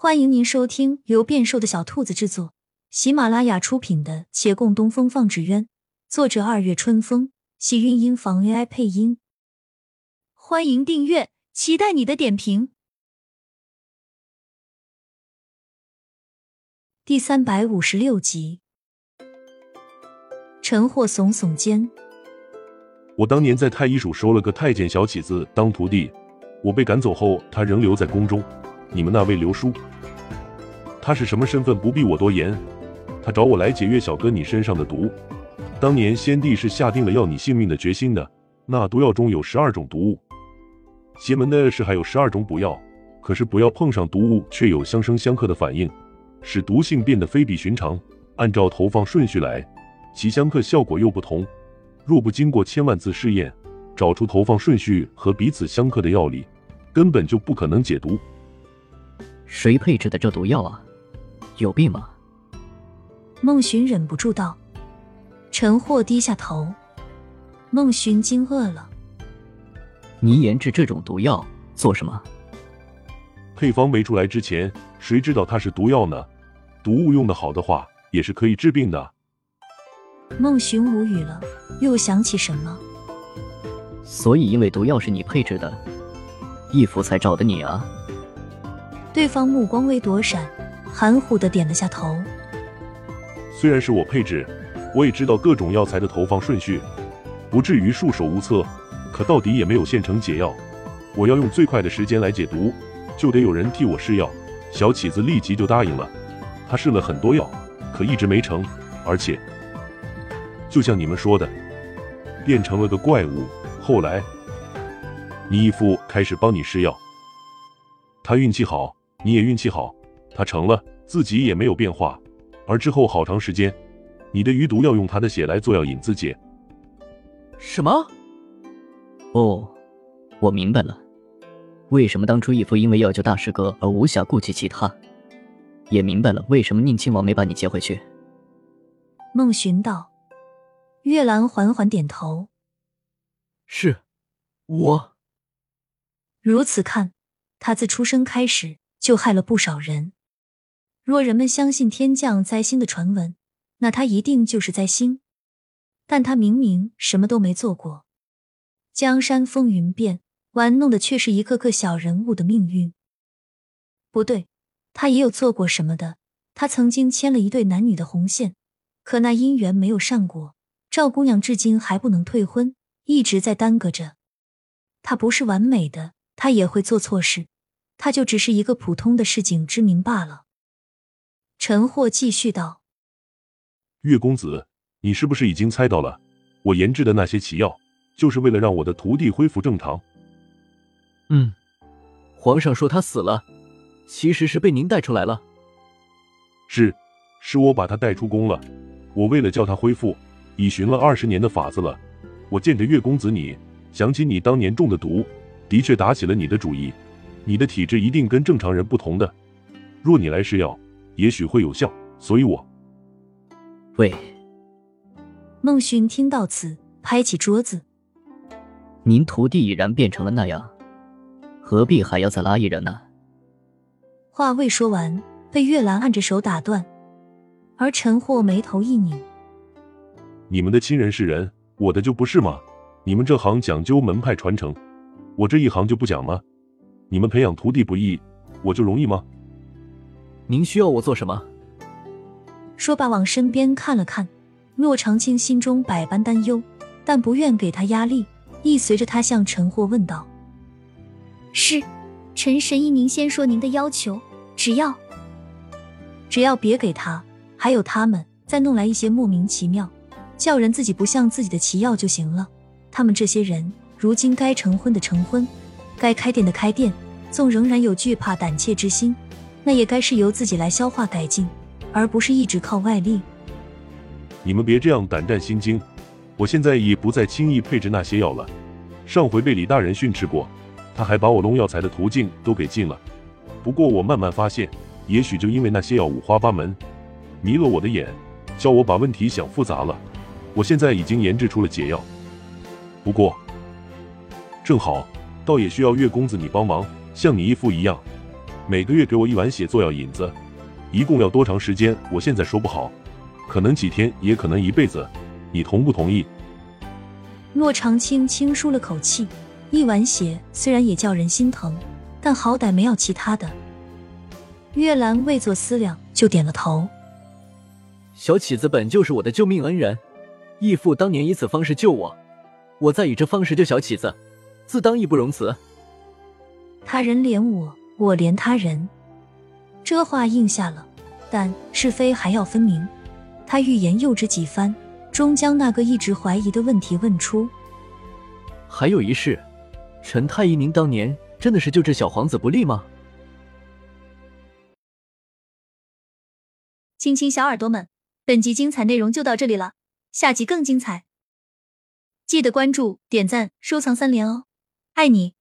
欢迎您收听由变瘦的小兔子制作、喜马拉雅出品的《且共东风放纸鸢》，作者二月春风，喜韵音房 AI 配音。欢迎订阅，期待你的点评。第三百五十六集，陈霍耸耸肩：“我当年在太医署收了个太监小起子当徒弟，我被赶走后，他仍留在宫中。你们那位刘叔。”他是什么身份不必我多言，他找我来解月小哥你身上的毒。当年先帝是下定了要你性命的决心的。那毒药中有十二种毒物，邪门的是还有十二种补药，可是补药碰上毒物却有相生相克的反应，使毒性变得非比寻常。按照投放顺序来，其相克效果又不同。若不经过千万次试验，找出投放顺序和彼此相克的药理，根本就不可能解毒。谁配置的这毒药啊？有病吗？孟寻忍不住道。陈霍低下头。孟寻惊愕了。你研制这种毒药做什么？配方没出来之前，谁知道它是毒药呢？毒物用的好的话，也是可以治病的。孟寻无语了，又想起什么。所以，因为毒药是你配置的，义父才找的你啊？对方目光微躲闪。含糊的点了下头。虽然是我配置，我也知道各种药材的投放顺序，不至于束手无策。可到底也没有现成解药。我要用最快的时间来解毒，就得有人替我试药。小起子立即就答应了。他试了很多药，可一直没成。而且，就像你们说的，变成了个怪物。后来，你义父开始帮你试药。他运气好，你也运气好。他成了，自己也没有变化，而之后好长时间，你的余毒要用他的血来做药引自解。什么？哦，我明白了，为什么当初义父因为要救大师哥而无暇顾及其他，也明白了为什么宁亲王没把你接回去。孟寻道，月兰缓缓点头，是，我。如此看，他自出生开始就害了不少人。若人们相信天降灾星的传闻，那他一定就是灾星。但他明明什么都没做过，江山风云变，玩弄的却是一个个小人物的命运。不对，他也有做过什么的。他曾经牵了一对男女的红线，可那姻缘没有善果，赵姑娘至今还不能退婚，一直在耽搁着。他不是完美的，他也会做错事，他就只是一个普通的市井之民罢了。陈霍继续道：“岳公子，你是不是已经猜到了？我研制的那些奇药，就是为了让我的徒弟恢复正常。”“嗯，皇上说他死了，其实是被您带出来了。”“是，是我把他带出宫了。我为了叫他恢复，已寻了二十年的法子了。我见着岳公子你，想起你当年中的毒，的确打起了你的主意。你的体质一定跟正常人不同的，若你来试药。”也许会有效，所以我喂。孟勋听到此，拍起桌子：“您徒弟已然变成了那样，何必还要再拉一人呢？”话未说完，被月兰按着手打断。而陈霍眉头一拧：“你们的亲人是人，我的就不是吗？你们这行讲究门派传承，我这一行就不讲吗？你们培养徒弟不易，我就容易吗？”您需要我做什么？说罢，往身边看了看。骆长青心中百般担忧，但不愿给他压力，亦随着他向陈霍问道：“是，陈神医，您先说您的要求，只要只要别给他，还有他们再弄来一些莫名其妙、叫人自己不像自己的奇药就行了。他们这些人，如今该成婚的成婚，该开店的开店，纵仍然有惧怕胆怯之心。”那也该是由自己来消化改进，而不是一直靠外力。你们别这样胆战心惊，我现在已不再轻易配置那些药了。上回被李大人训斥过，他还把我弄药材的途径都给禁了。不过我慢慢发现，也许就因为那些药五花八门，迷了我的眼，叫我把问题想复杂了。我现在已经研制出了解药，不过正好，倒也需要岳公子你帮忙，像你义父一样。每个月给我一碗血做药引子，一共要多长时间？我现在说不好，可能几天，也可能一辈子。你同不同意？骆长青轻舒了口气，一碗血虽然也叫人心疼，但好歹没要其他的。月兰未作思量就点了头。小起子本就是我的救命恩人，义父当年以此方式救我，我再以这方式救小起子，自当义不容辞。他人怜我，我怜他人，这话应下了，但是非还要分明。他欲言又止几番，终将那个一直怀疑的问题问出。还有一事，陈太医，您当年真的是救治小皇子不利吗？亲亲小耳朵们。本集精彩内容就到这里了，下集更精彩，记得关注、点赞、收藏三连哦，爱你！